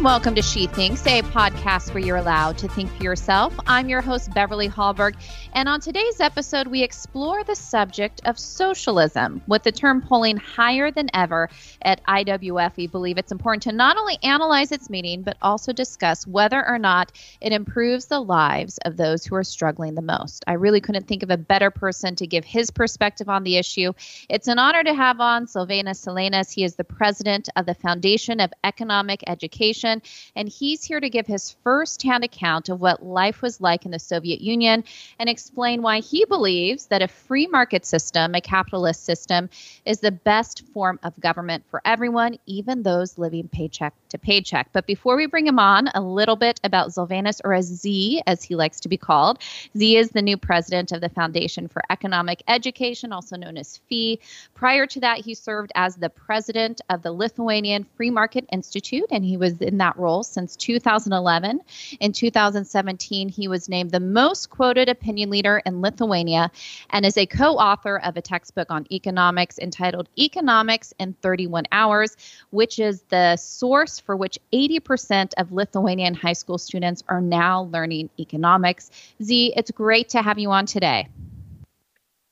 and welcome to She Thinks, a podcast where you're allowed to think for yourself. I'm your host, Beverly Hallberg, and on today's episode, we explore the subject of socialism. With the term polling higher than ever at IWF, we believe it's important to not only analyze its meaning, but also discuss whether or not it improves the lives of those who are struggling the most. I really couldn't think of a better person to give his perspective on the issue. It's an honor to have on Zilvinas Silenas. He is the president of the Foundation of Economic Education, and he's here to give his firsthand account of what life was like in the Soviet Union and explain why he believes that a free market system, a capitalist system, is the best form of government for everyone, even those living paycheck to paycheck. But before we bring him on, a little bit about Zilvinas, or Z as he likes to be called. Z is the new president of the Foundation for Economic Education, also known as FEE. Prior to that, he served as the president of the Lithuanian Free Market Institute, and he was in that role since 2011. In 2017, he was named the most quoted opinion leader in Lithuania and is a co author of a textbook on economics entitled Economics in 31 Hours, which is the source for which 80% of Lithuanian high school students are now learning economics. Z, it's great to have you on today.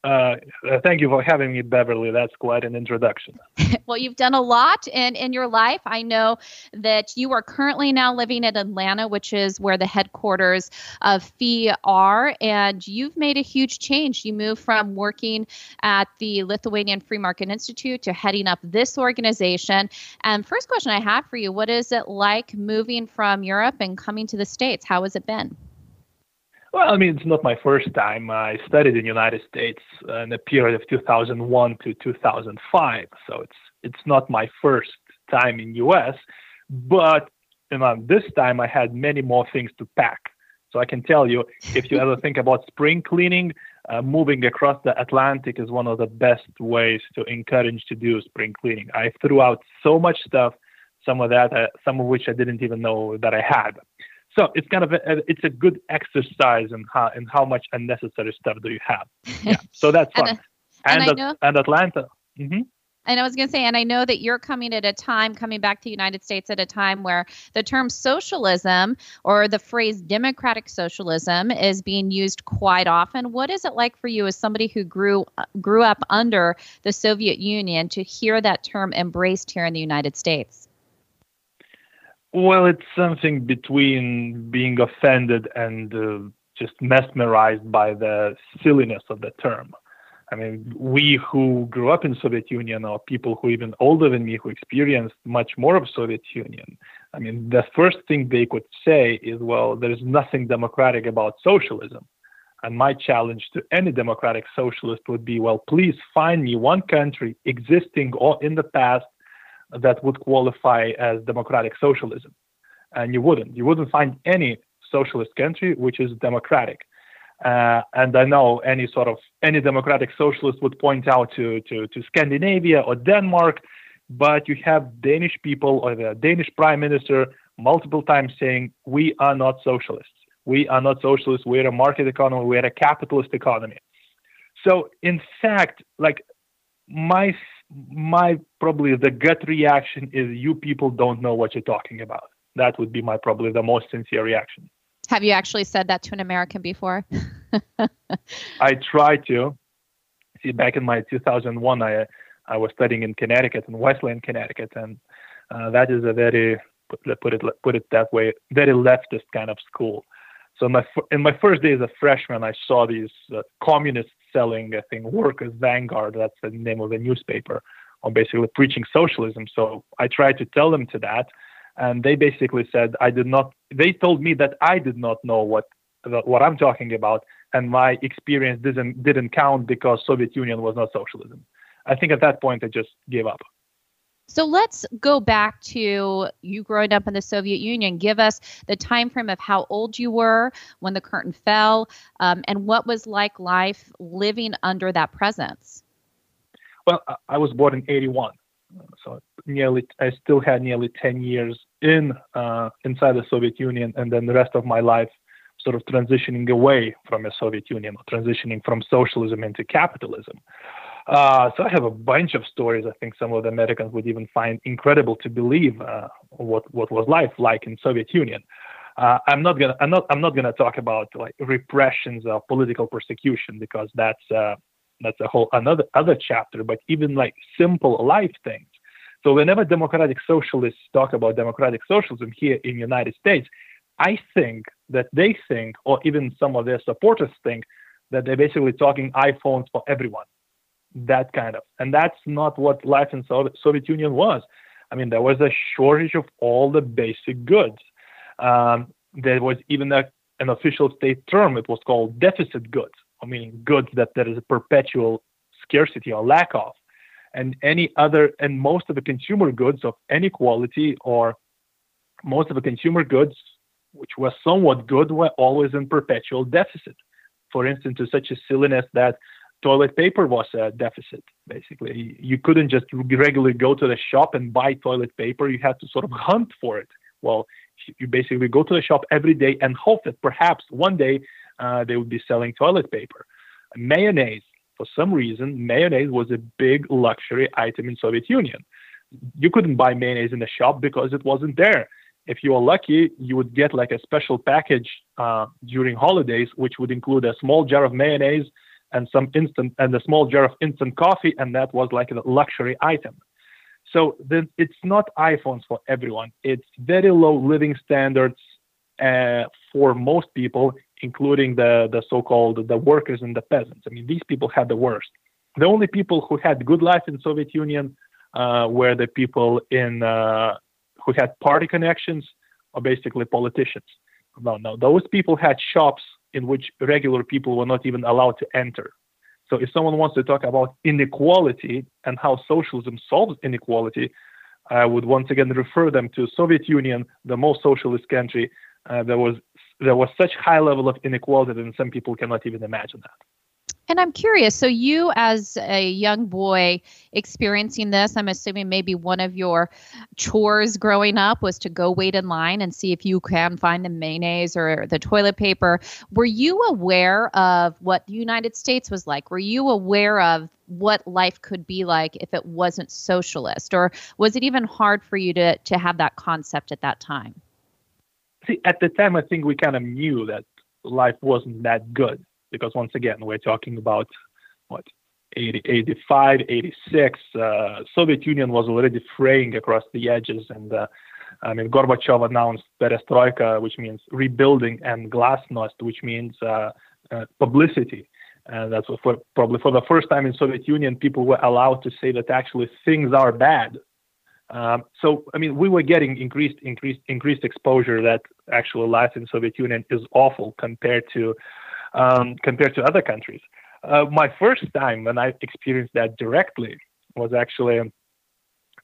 Uh, thank you for having me, Beverly. That's quite an introduction. well, you've done a lot in, in your life. I know that you are currently now living in Atlanta, which is where the headquarters of FEE are, and you've made a huge change. You moved from working at the Lithuanian Free Market Institute to heading up this organization. And first question I have for you what is it like moving from Europe and coming to the States? How has it been? Well, I mean, it's not my first time. I studied in the United States in the period of 2001 to 2005, so it's it's not my first time in U.S. But you know, this time I had many more things to pack. So I can tell you, if you ever think about spring cleaning, uh, moving across the Atlantic is one of the best ways to encourage to do spring cleaning. I threw out so much stuff, some of that, uh, some of which I didn't even know that I had. So it's kind of a, it's a good exercise in how in how much unnecessary stuff do you have. Yeah, so that's fun. and, and, and, know, and Atlanta. Mm-hmm. And I was going to say, and I know that you're coming at a time, coming back to the United States at a time where the term socialism or the phrase democratic socialism is being used quite often. What is it like for you as somebody who grew grew up under the Soviet Union to hear that term embraced here in the United States? Well, it's something between being offended and uh, just mesmerized by the silliness of the term. I mean, we who grew up in Soviet Union or people who even older than me who experienced much more of Soviet Union, I mean, the first thing they could say is, well, there's nothing democratic about socialism. And my challenge to any democratic socialist would be, well, please find me one country existing or in the past that would qualify as democratic socialism. And you wouldn't. You wouldn't find any socialist country which is democratic. Uh, and I know any sort of any democratic socialist would point out to, to, to Scandinavia or Denmark, but you have Danish people or the Danish prime minister multiple times saying, We are not socialists. We are not socialists. We're a market economy. We're a capitalist economy. So, in fact, like my my probably the gut reaction is you people don't know what you're talking about. That would be my probably the most sincere reaction. Have you actually said that to an American before? I tried to. See, back in my 2001, I I was studying in Connecticut, in Wesleyan, Connecticut, and uh, that is a very put it put it that way, very leftist kind of school. So my in my first day as a freshman, I saw these uh, communists selling, I think, Workers Vanguard. That's the name of the newspaper, on basically preaching socialism. So I tried to tell them to that, and they basically said I did not. They told me that I did not know what what I'm talking about, and my experience didn't didn't count because Soviet Union was not socialism. I think at that point I just gave up. So let's go back to you growing up in the Soviet Union. Give us the time frame of how old you were when the curtain fell, um, and what was like life living under that presence. Well, I was born in '81, so nearly I still had nearly 10 years in uh, inside the Soviet Union, and then the rest of my life sort of transitioning away from the Soviet Union, or transitioning from socialism into capitalism. Uh, so I have a bunch of stories. I think some of the Americans would even find incredible to believe uh, what what was life like in Soviet Union. Uh, I'm not gonna I'm not I'm not gonna talk about like repressions or political persecution because that's uh, that's a whole another other chapter. But even like simple life things. So whenever democratic socialists talk about democratic socialism here in the United States, I think that they think, or even some of their supporters think, that they're basically talking iPhones for everyone. That kind of, and that's not what life in Soviet Union was. I mean, there was a shortage of all the basic goods. Um, there was even a, an official state term. It was called deficit goods. I mean, goods that there is a perpetual scarcity or lack of, and any other, and most of the consumer goods of any quality or most of the consumer goods which were somewhat good, were always in perpetual deficit. For instance, to such a silliness that toilet paper was a deficit, basically. You couldn't just regularly go to the shop and buy toilet paper, you had to sort of hunt for it. Well, you basically go to the shop every day and hope that perhaps one day uh, they would be selling toilet paper. Mayonnaise, for some reason, mayonnaise was a big luxury item in Soviet Union. You couldn't buy mayonnaise in the shop because it wasn't there if you were lucky, you would get like a special package uh, during holidays, which would include a small jar of mayonnaise and some instant and a small jar of instant coffee, and that was like a luxury item. So then it's not iPhones for everyone. It's very low living standards uh, for most people, including the the so-called the workers and the peasants. I mean, these people had the worst. The only people who had good life in Soviet Union uh, were the people in uh, who had party connections or basically politicians. No, no, those people had shops in which regular people were not even allowed to enter. So if someone wants to talk about inequality and how socialism solves inequality, I would once again refer them to Soviet Union, the most socialist country. Uh, there was there was such high level of inequality that some people cannot even imagine that. And I'm curious. So, you as a young boy experiencing this, I'm assuming maybe one of your chores growing up was to go wait in line and see if you can find the mayonnaise or the toilet paper. Were you aware of what the United States was like? Were you aware of what life could be like if it wasn't socialist? Or was it even hard for you to, to have that concept at that time? See, at the time, I think we kind of knew that life wasn't that good because once again, we're talking about what 80, 85, 86. Uh, Soviet Union was already fraying across the edges, and uh, I mean Gorbachev announced perestroika, which means rebuilding, and glasnost, which means uh, uh publicity. And that's for, probably for the first time in Soviet Union, people were allowed to say that actually things are bad. Um, so, I mean, we were getting increased, increased, increased exposure that actual life in Soviet Union is awful compared to um, compared to other countries. Uh, my first time when I experienced that directly was actually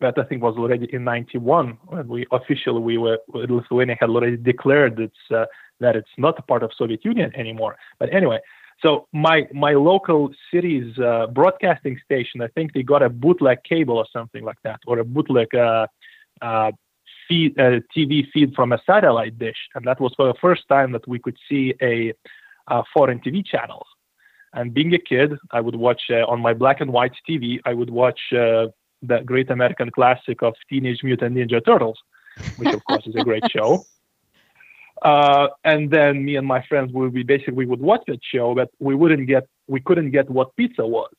that I think was already in '91 when we officially we were Lithuania had already declared it's uh, that it's not a part of Soviet Union anymore. But anyway, so my my local city's uh, broadcasting station, I think they got a bootleg cable or something like that, or a bootleg uh, uh, feed uh, TV feed from a satellite dish, and that was for the first time that we could see a uh, foreign TV channels. And being a kid, I would watch uh, on my black and white TV. I would watch uh, the great American classic of Teenage Mutant Ninja Turtles, which of course is a great show. Uh, and then me and my friends would be basically we would watch that show, but we wouldn't get we couldn't get what pizza was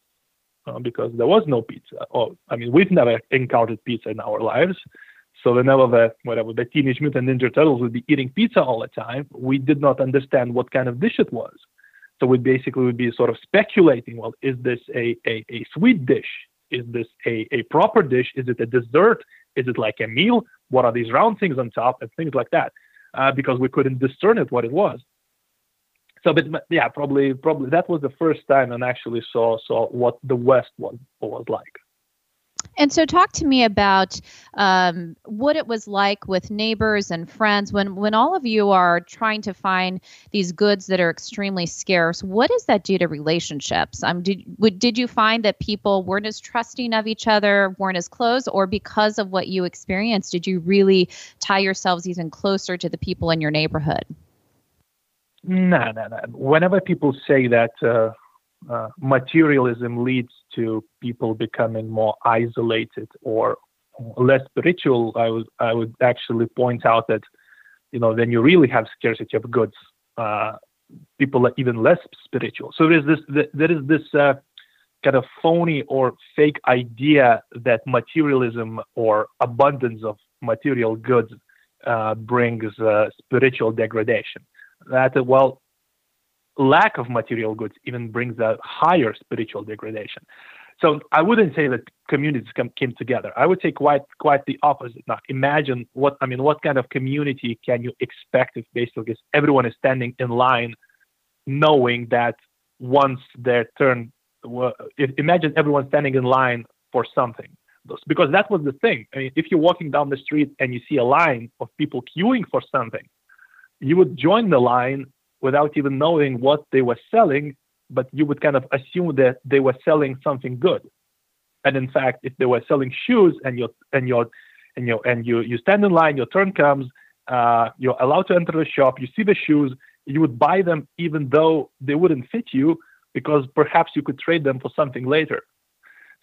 uh, because there was no pizza. Or I mean, we've never encountered pizza in our lives. So whenever the whatever the Teenage Mutant Ninja Turtles would be eating pizza all the time, we did not understand what kind of dish it was. So we basically would be sort of speculating, well, is this a, a, a sweet dish? Is this a, a proper dish? Is it a dessert? Is it like a meal? What are these round things on top and things like that? Uh, because we couldn't discern it what it was. So, but yeah, probably probably that was the first time and actually saw saw what the West was was like. And so, talk to me about um, what it was like with neighbors and friends when, when all of you are trying to find these goods that are extremely scarce. What does that do to relationships? Um, did did you find that people weren't as trusting of each other, weren't as close, or because of what you experienced, did you really tie yourselves even closer to the people in your neighborhood? No, no, no. Whenever people say that. Uh uh, materialism leads to people becoming more isolated or less spiritual, I would I would actually point out that you know when you really have scarcity of goods, uh, people are even less spiritual. So there is this there is this uh, kind of phony or fake idea that materialism or abundance of material goods uh, brings uh, spiritual degradation. That well, lack of material goods even brings a higher spiritual degradation. So I wouldn't say that communities come, came together. I would say quite quite the opposite. Now imagine what I mean. What kind of community can you expect if basically everyone is standing in line, knowing that once their turn, imagine everyone standing in line for something. Because that was the thing. I mean, if you're walking down the street and you see a line of people queuing for something, you would join the line without even knowing what they were selling but you would kind of assume that they were selling something good. And in fact, if they were selling shoes and you and you and you and you you stand in line, your turn comes, uh, you're allowed to enter the shop, you see the shoes, you would buy them even though they wouldn't fit you because perhaps you could trade them for something later.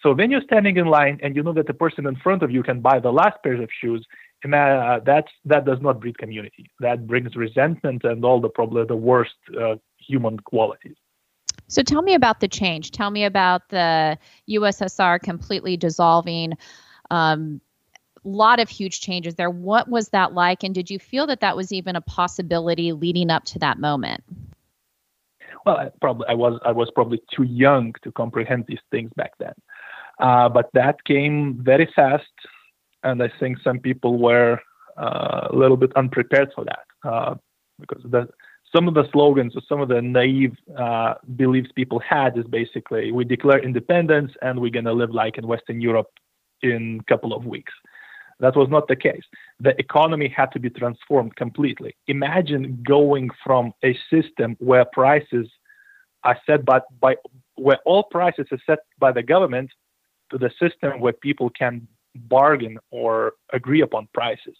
So when you're standing in line and you know that the person in front of you can buy the last pair of shoes, and uh, that's that does not breed community. That brings resentment and all the probably the worst uh, human qualities. So tell me about the change. Tell me about the USSR completely dissolving. Um, a lot of huge changes there. What was that like, and did you feel that that was even a possibility leading up to that moment? Well, I probably I was I was probably too young to comprehend these things back then, uh, but that came very fast, and I think some people were uh, a little bit unprepared for that uh, because the some of the slogans or some of the naive uh, beliefs people had is basically we declare independence and we're going to live like in Western Europe in a couple of weeks. That was not the case. The economy had to be transformed completely. Imagine going from a system where prices are set by, by where all prices are set by the government to the system where people can bargain or agree upon prices.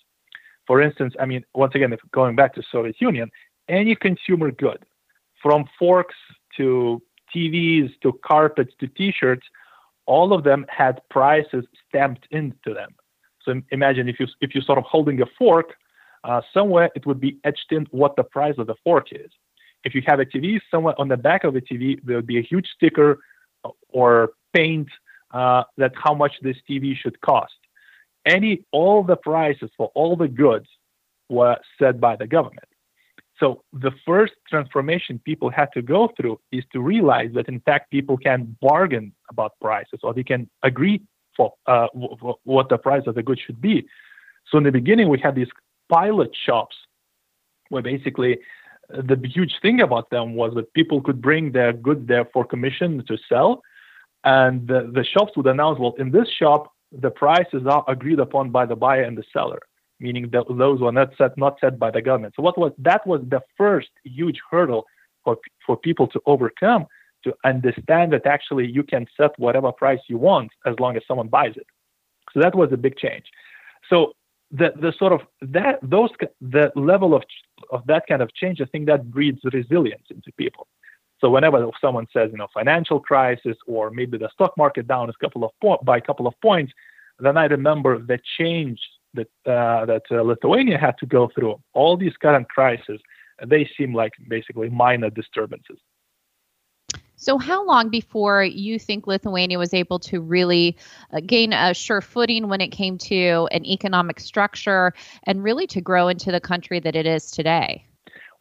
For instance, I mean, once again, if going back to Soviet Union, any consumer good, from forks to TVs to carpets to T-shirts, all of them had prices stamped into them. So imagine if you if you're sort of holding a fork, uh, somewhere it would be etched in what the price of the fork is. If you have a TV, somewhere on the back of the TV there would be a huge sticker or paint uh, that how much this TV should cost. Any all the prices for all the goods were set by the government. So the first transformation people had to go through is to realize that in fact people can bargain about prices or they can agree for uh, w- what the price of the good should be. So in the beginning we had these pilot shops where basically uh, the huge thing about them was that people could bring their goods there for commission to sell, and the, the shops would announce, well, in this shop the prices are agreed upon by the buyer and the seller meaning that those were not set not set by the government. So what was that was the first huge hurdle for for people to overcome to understand that actually you can set whatever price you want as long as someone buys it. So that was a big change. So the the sort of that those the level of of that kind of change, I think that breeds resilience into people. So whenever someone says, you know, financial crisis or maybe the stock market down a couple of po- by a couple of points, then I remember the change that uh, that uh, Lithuania had to go through, all these current crises, they seem like basically minor disturbances. So, how long before you think Lithuania was able to really uh, gain a sure footing when it came to an economic structure and really to grow into the country that it is today?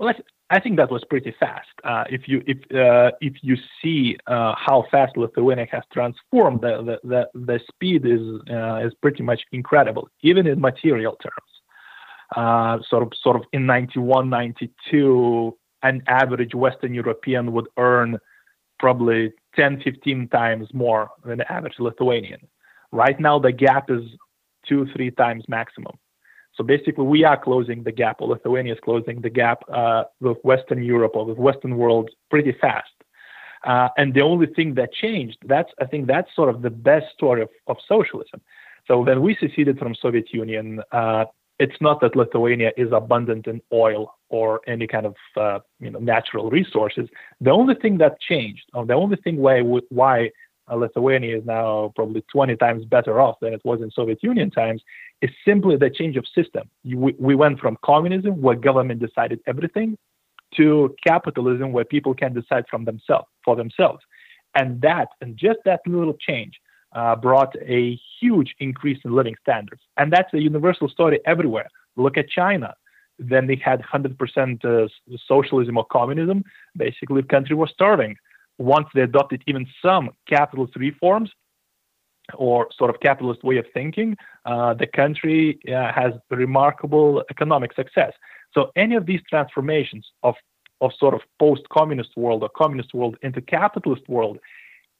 Well, I think that was pretty fast. Uh, if you if uh, if you see uh, how fast Lithuania has transformed, the the the, speed is uh, is pretty much incredible, even in material terms. Uh, sort of sort of in 91, 92, an average Western European would earn probably 10, 15 times more than the average Lithuanian. Right now, the gap is two, three times maximum. So basically, we are closing the gap, or Lithuania is closing the gap uh, with Western Europe or with Western world pretty fast. Uh, and the only thing that changed, that's I think that's sort of the best story of, of socialism. So when we seceded from Soviet Union, uh, it's not that Lithuania is abundant in oil or any kind of uh, you know natural resources. The only thing that changed, or the only thing why why Lithuania is now probably 20 times better off than it was in Soviet Union times, is simply the change of system. We, we went from communism, where government decided everything, to capitalism, where people can decide from themselves for themselves. And that, and just that little change, uh, brought a huge increase in living standards. And that's a universal story everywhere. Look at China. Then they had 100% uh, socialism or communism. Basically, the country was starving. Once they adopted even some capitalist reforms or sort of capitalist way of thinking, uh, the country uh, has remarkable economic success. So any of these transformations of of sort of post-communist world or communist world into capitalist world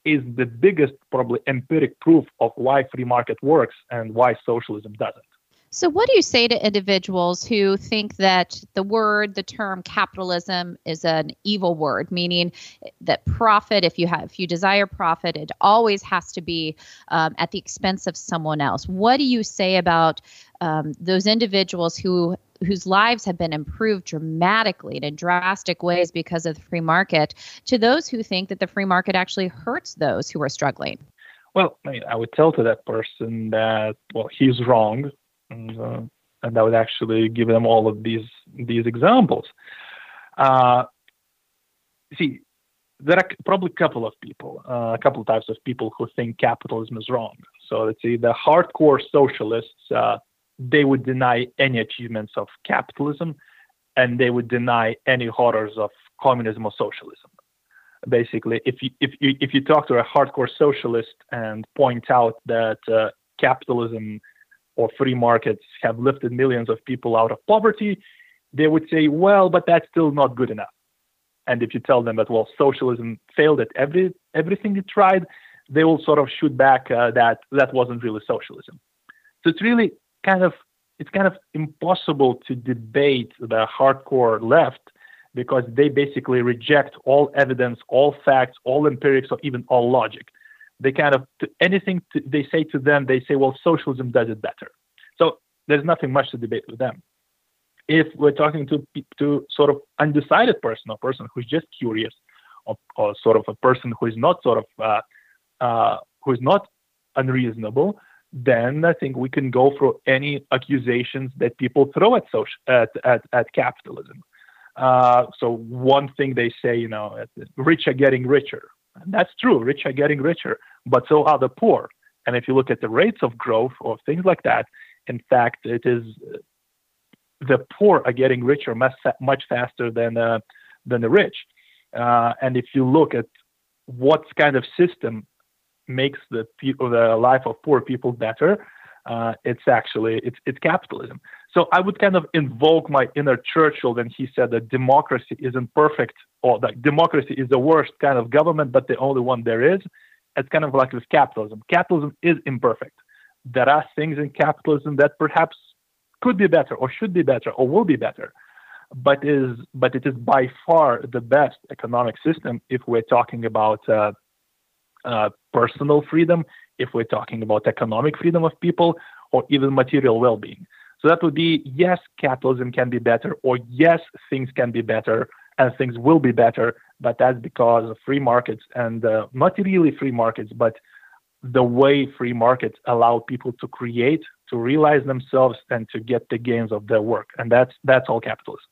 is the biggest probably empiric proof of why free market works and why socialism doesn't. So, what do you say to individuals who think that the word, the term capitalism is an evil word, meaning that profit, if you have, if you desire profit, it always has to be um, at the expense of someone else? What do you say about um, those individuals who whose lives have been improved dramatically and in drastic ways because of the free market to those who think that the free market actually hurts those who are struggling? Well, I, mean, I would tell to that person that well, he's wrong and, uh, and I would actually give them all of these these examples. Uh, see, there are probably a couple of people, uh, a couple of types of people who think capitalism is wrong. So let's see, the hardcore socialists, uh, they would deny any achievements of capitalism, and they would deny any horrors of communism or socialism. Basically, if you if you if you talk to a hardcore socialist and point out that uh, capitalism or free markets have lifted millions of people out of poverty, they would say, well, but that's still not good enough. And if you tell them that, well, socialism failed at every everything it tried, they will sort of shoot back uh, that that wasn't really socialism. So it's really kind of it's kind of impossible to debate the hardcore left because they basically reject all evidence, all facts, all empirics, or even all logic they kind of anything to, they say to them, they say, well, socialism does it better. So there's nothing much to debate with them. If we're talking to to sort of undecided person, or person who's just curious, or, or sort of a person who is not sort of uh, uh, who is not unreasonable, then I think we can go through any accusations that people throw at social at at, at capitalism. Uh, so one thing they say, you know, rich are getting richer. That's true. Rich are getting richer but so are the poor. And if you look at the rates of growth or things like that, in fact, it is the poor are getting richer much, much faster than uh, than the rich. Uh, and if you look at what kind of system makes the people the life of poor people better, uh, it's actually it's it's capitalism. So I would kind of invoke my inner Churchill when he said that democracy isn't perfect or that democracy is the worst kind of government, but the only one there is it's kind of like with capitalism. Capitalism is imperfect. There are things in capitalism that perhaps could be better or should be better or will be better, but is but it is by far the best economic system if we're talking about uh, uh, personal freedom, if we're talking about economic freedom of people, or even material well-being. So that would be yes, capitalism can be better, or yes, things can be better, and things will be better, but that's because of free markets and uh, not really free markets, but the way free markets allow people to create, to realize themselves, and to get the gains of their work, and that's that's all capitalism.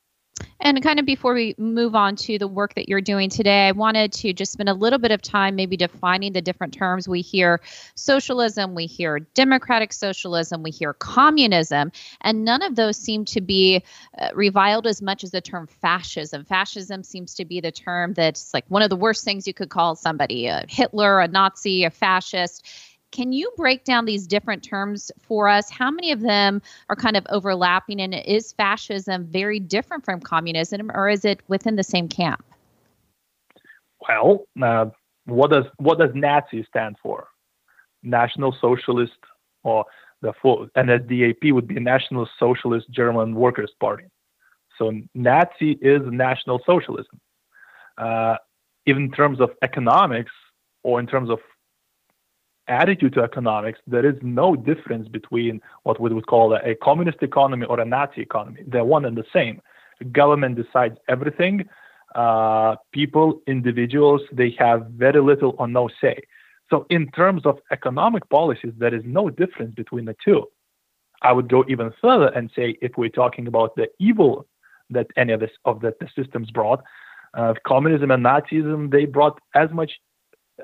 And kind of before we move on to the work that you're doing today, I wanted to just spend a little bit of time maybe defining the different terms. We hear socialism, we hear democratic socialism, we hear communism, and none of those seem to be uh, reviled as much as the term fascism. Fascism seems to be the term that's like one of the worst things you could call somebody a Hitler, a Nazi, a fascist can you break down these different terms for us? How many of them are kind of overlapping? And is fascism very different from communism, or is it within the same camp? Well, uh, what does what does Nazi stand for? National Socialist, or the full NSDAP would be National Socialist German Workers' Party. So Nazi is National Socialism. Uh, even in terms of economics, or in terms of attitude to economics, there is no difference between what we would call a, a, communist economy or a Nazi economy. They're one and the same. government decides everything. Uh, people, individuals, they have very little or no say. So, in terms of economic policies, there is no difference between the two. I would go even further and say, if we're talking about the evil that any of this of that the systems brought, uh, communism and Nazism, they brought as much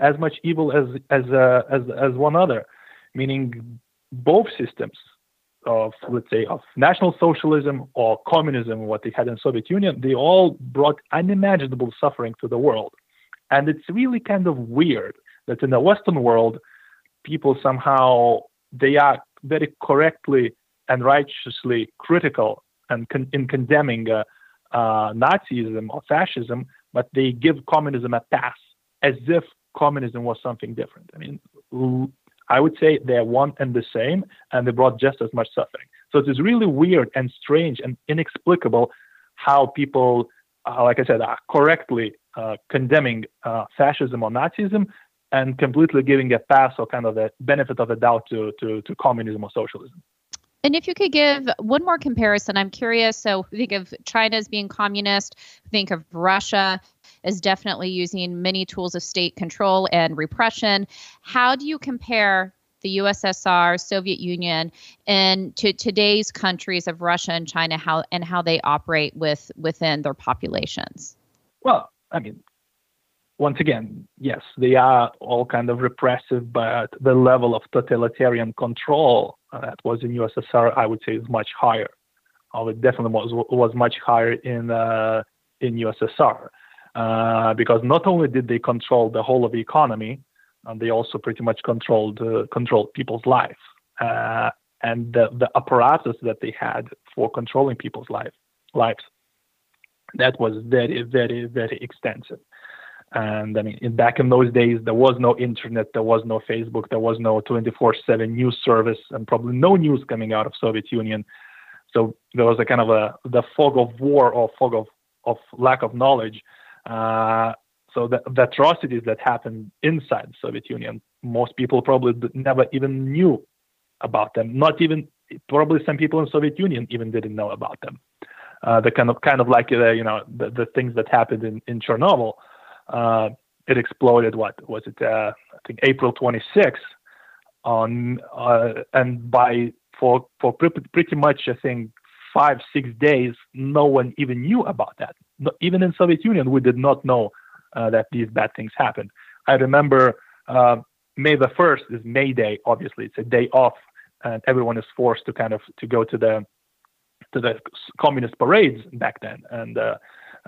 as much evil as as uh, as as one other, meaning both systems of let's say of national socialism or communism, what they had in Soviet Union, they all brought unimaginable suffering to the world, and it's really kind of weird that in the Western world, people somehow they are very correctly and righteously critical and con- in condemning uh, uh, Nazism or fascism, but they give communism a pass as if communism was something different. I mean, I would say they're one and the same, and they brought just as much suffering. So it is really weird and strange and inexplicable how people, uh, like I said, are correctly uh, condemning uh, fascism or Nazism and completely giving a pass or kind of the benefit of the doubt to, to, to communism or socialism. And if you could give one more comparison, I'm curious. So think of China as being communist, think of Russia as definitely using many tools of state control and repression. How do you compare the USSR, Soviet Union, and to today's countries of Russia and China, how and how they operate with within their populations? Well, I mean, once again, yes, they are all kind of repressive, but the level of totalitarian control that was in USSR, I would say, is much higher. Uh, it definitely was was much higher in uh, in USSR uh, because not only did they control the whole of the economy, um, they also pretty much controlled uh, controlled people's lives uh, and the, the apparatus that they had for controlling people's life, lives. That was very, very, very extensive. And I mean, in, back in those days, there was no internet, there was no Facebook, there was no 24/7 news service, and probably no news coming out of Soviet Union. So there was a kind of a the fog of war or fog of of lack of knowledge. Uh, so the, the, atrocities that happened inside the Soviet Union, most people probably never even knew about them. Not even probably some people in Soviet Union even didn't know about them. Uh, the kind of kind of like uh, you know the, the things that happened in in Chernobyl uh, it exploded. What was it? Uh, I think April 26th. On and by for for pretty much I think five six days, no one even knew about that. Even in Soviet Union, we did not know uh, that these bad things happened. I remember uh, May the first is May Day. Obviously, it's a day off, and everyone is forced to kind of to go to the to the communist parades back then. And uh,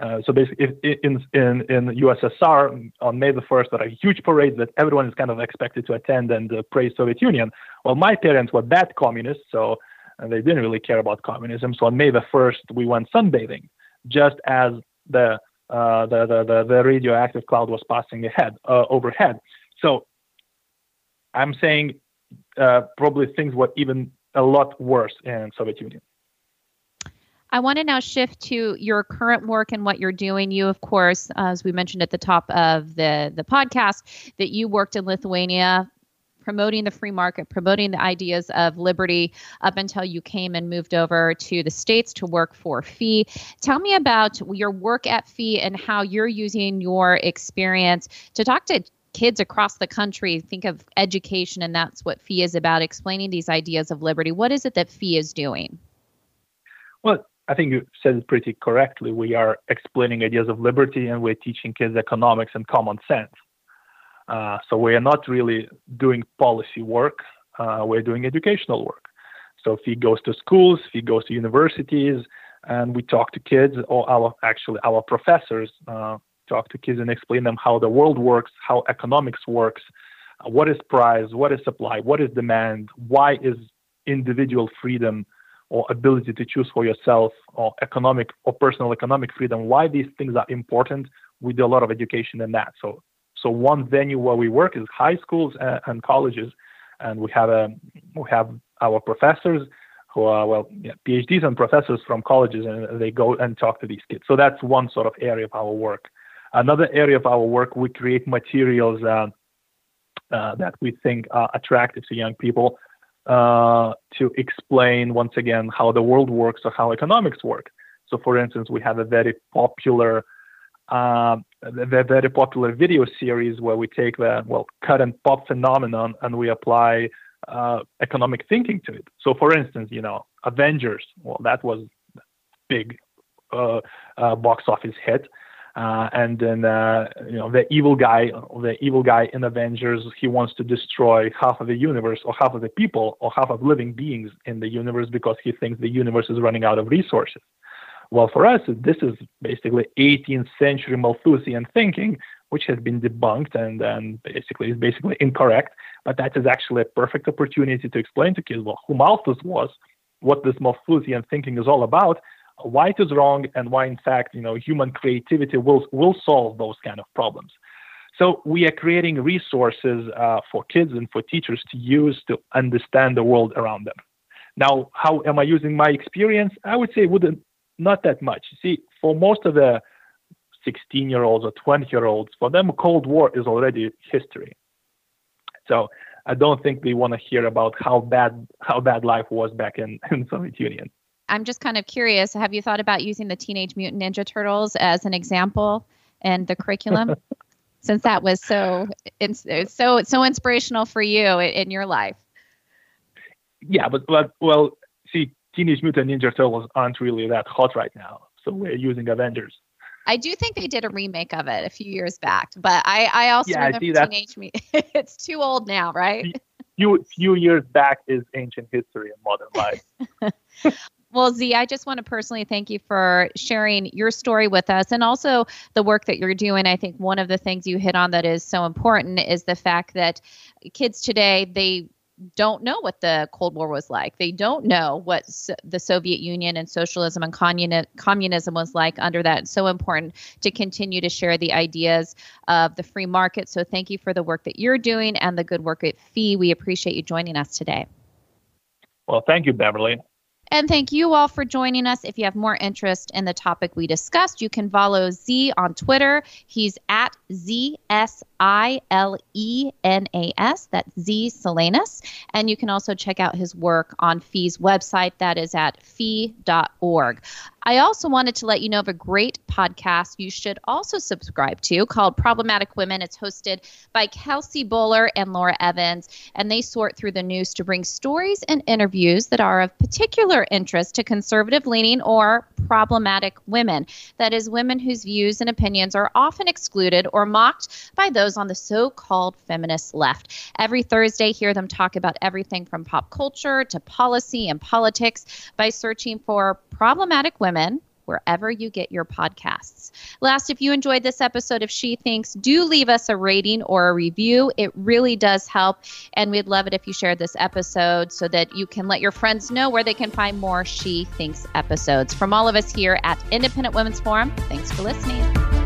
uh, so basically, in, in, in USSR, on May the 1st, there are huge parades that everyone is kind of expected to attend and uh, praise Soviet Union. Well, my parents were bad communists, so uh, they didn't really care about communism. So on May the 1st, we went sunbathing, just as the uh, the, the, the, radioactive cloud was passing ahead uh, overhead. So I'm saying uh, probably things were even a lot worse in Soviet Union. I want to now shift to your current work and what you're doing. You, of course, as we mentioned at the top of the, the podcast, that you worked in Lithuania promoting the free market, promoting the ideas of liberty up until you came and moved over to the States to work for FEE. Tell me about your work at FEE and how you're using your experience to talk to kids across the country. Think of education, and that's what FEE is about, explaining these ideas of liberty. What is it that FEE is doing? Well, I think you said it pretty correctly. We are explaining ideas of liberty and we're teaching kids economics and common sense. Uh, so we are not really doing policy work. Uh, we're doing educational work. So FEE goes to schools, FEE goes to universities, and we talk to kids, or our actually our professors uh, talk to kids and explain them how the world works, how economics works, uh, what is price, what is supply, what is demand, why is individual freedom or ability to choose for yourself or economic or personal economic freedom, why these things are important. We do a lot of education in that. So, so one venue where we work is high schools and, and colleges, and we have a we have our professors who are well yeah, PhDs and professors from colleges, and they go and talk to these kids. So that's one sort of area of our work. Another area of our work, we create materials uh, uh, that we think are attractive to young people uh, to explain once again how the world works or how economics work. So, for instance, we have a very popular, uh, a very popular video series where we take the well current pop phenomenon and we apply uh, economic thinking to it. So, for instance, you know, Avengers. Well, that was big uh, uh, box office hit. Uh, and then uh, you know the evil guy, the evil guy in Avengers, he wants to destroy half of the universe, or half of the people, or half of living beings in the universe because he thinks the universe is running out of resources. Well, for us, this is basically 18th century Malthusian thinking, which has been debunked and, and basically is basically incorrect. But that is actually a perfect opportunity to explain to kids well who Malthus was, what this Malthusian thinking is all about, why it is wrong and why in fact you know human creativity will will solve those kind of problems so we are creating resources uh, for kids and for teachers to use to understand the world around them now how am i using my experience i would say wouldn't not that much You see for most of the 16 year olds or 20 year olds for them cold war is already history so i don't think they want to hear about how bad how bad life was back in, in soviet union I'm just kind of curious. Have you thought about using the Teenage Mutant Ninja Turtles as an example in the curriculum? Since that was so so so inspirational for you in your life. Yeah, but but well, Teenage Mutant Ninja Turtles aren't really that hot right now, so we're using Avengers. I do think they did a remake of it a few years back, but I I also yeah, remember Teenage Mutant. it's too old now, right? Few few years back is ancient history in modern life. Well, Z, I just want to personally thank you for sharing your story with us and also the work that you're doing. I think one of the things you hit on that is so important is the fact that kids today, they don't know what the Cold War was like. They don't know what so- the Soviet Union and socialism and communi- communism was like under that. It's so important to continue to share the ideas of the free market. So thank you for the work that you're doing and the good work at FEE. We appreciate you joining us today. Well, thank you, Beverly. And thank you all for joining us. If you have more interest in the topic we discussed, you can follow Z on Twitter. He's at Z S I L E N A S. That's Z Silenas. And you can also check out his work on FEE's website. That is at fee.org. I also wanted to let you know of a great podcast you should also subscribe to called Problematic Women. It's hosted by Kelsey Bolar and Laura Evans, and they sort through the news to bring stories and interviews that are of particular interest to conservative leaning or problematic women. That is, women whose views and opinions are often excluded or mocked by those on the so called feminist left. Every Thursday, hear them talk about everything from pop culture to policy and politics by searching for problematic women wherever you get your podcasts. Last, if you enjoyed this episode of She Thinks, do leave us a rating or a review. It really does help. And we'd love it if you shared this episode so that you can let your friends know where they can find more She Thinks episodes. From all of us here at Independent Women's Forum, thanks for listening.